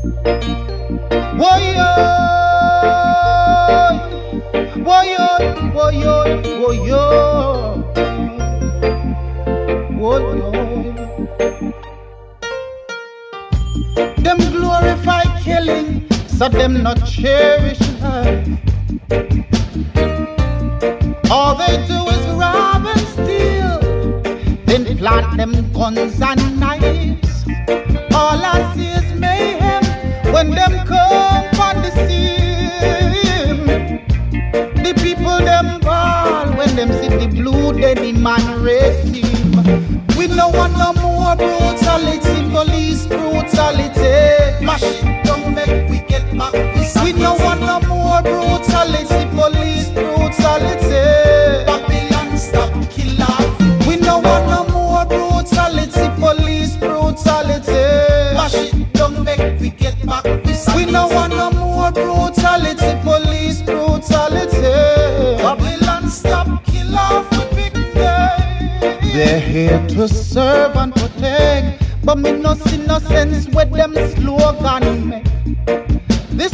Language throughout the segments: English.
Woyo, woyo, woyo, woyo, woyo. Them glorify killing, so them not cherish life. All they do is rob and steal, then plant them guns and knives. All I see when them come on the scene. The people them ball when them see the blue Denny man regime. We no want no more brutality, police brutality. Mash it down, make we get back. We no want no more brutality, here to serve and protect, but me no see no sense with them slogan make. This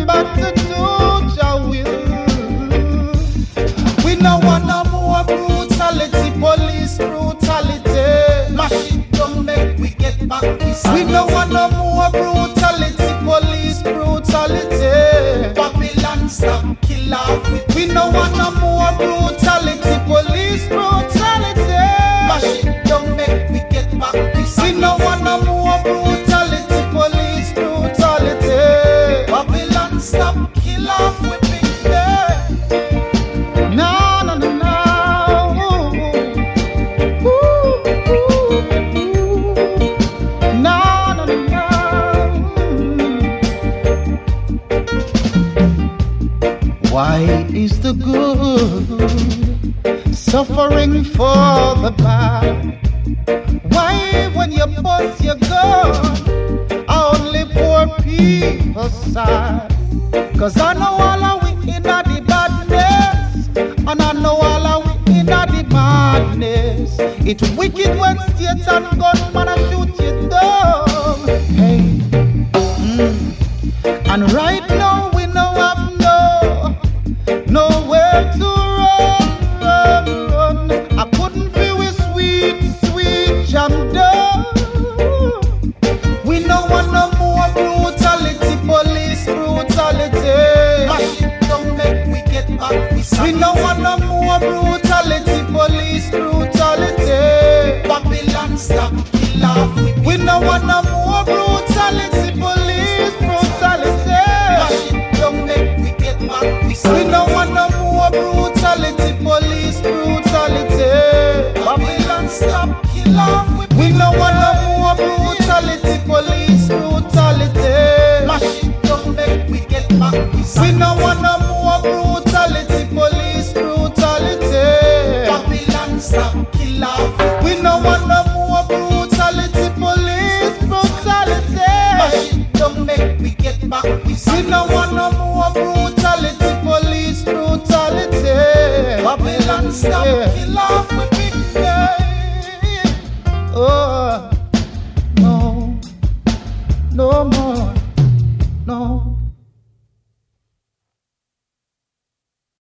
to do your will. We no want no more brutality, police brutality. Down, make we get back. We no want no Is the good suffering for the bad? Why, when you bust your gun, only poor people side? Cause I know all of we in the badness, and I know all of we in the madness. It's wicked when state and gunman a shoot you down. Hey, mm. and right Kill off. We no want no more brutality, police brutality. Mash it down, make we get back. We no want no more brutality,